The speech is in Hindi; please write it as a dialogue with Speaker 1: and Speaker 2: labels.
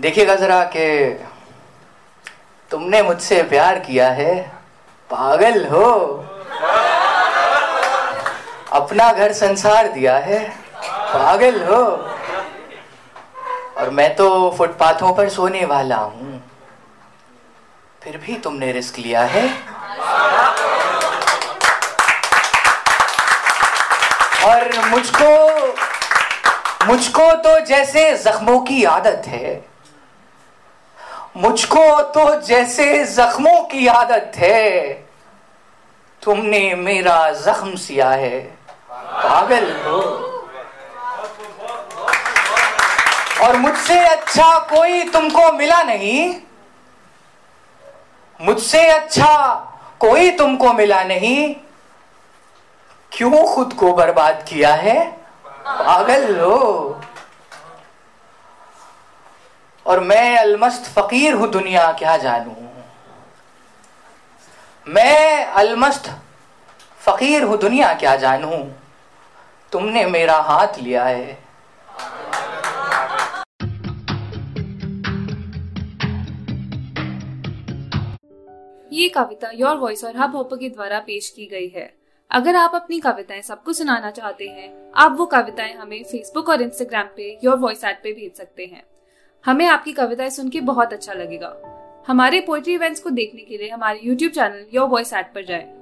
Speaker 1: देखिएगा जरा कि तुमने मुझसे प्यार किया है। पागल हो। अपना घर संसार दिया है। पागल हो। और मैं तो फुटपाथों पर सोने वाला हूँ। फिर भी तुमने रिस्क लिया है। और मुझको मुझको तो जैसे जख्मों की आदत है। मुझको तो जैसे जख्मों की आदत है, तुमने मेरा जख्म सिया है। पागल हो। और मुझसे अच्छा कोई तुमको मिला नहीं। मुझसे अच्छा कोई तुमको मिला नहीं। क्यों खुद को बर्बाद किया है? पागल हो। और मैं अलमस्त फकीर हूँ दुनिया, क्या जानू? मैं अलमस्त फकीर हूँ दुनिया, क्या जानू? तुमने मेरा हाथ लिया है।
Speaker 2: ये कविता योर वॉइस और हब हॉपर के द्वारा पेश की गई है। अगर आप अपनी कविताएँ सबको सुनाना चाहते हैं, आप वो कविताएँ हमें फेसबुक और इंस्टाग्राम पे योर वॉइस ऐप पे भेज सकते हैं। हमें आपकी कविताएँ सुन के बहुत अच्छा लगेगा हमारे पोइट्री इवेंट्स को देखने के लिए हमारे YouTube channel your voice at पर जाएँ।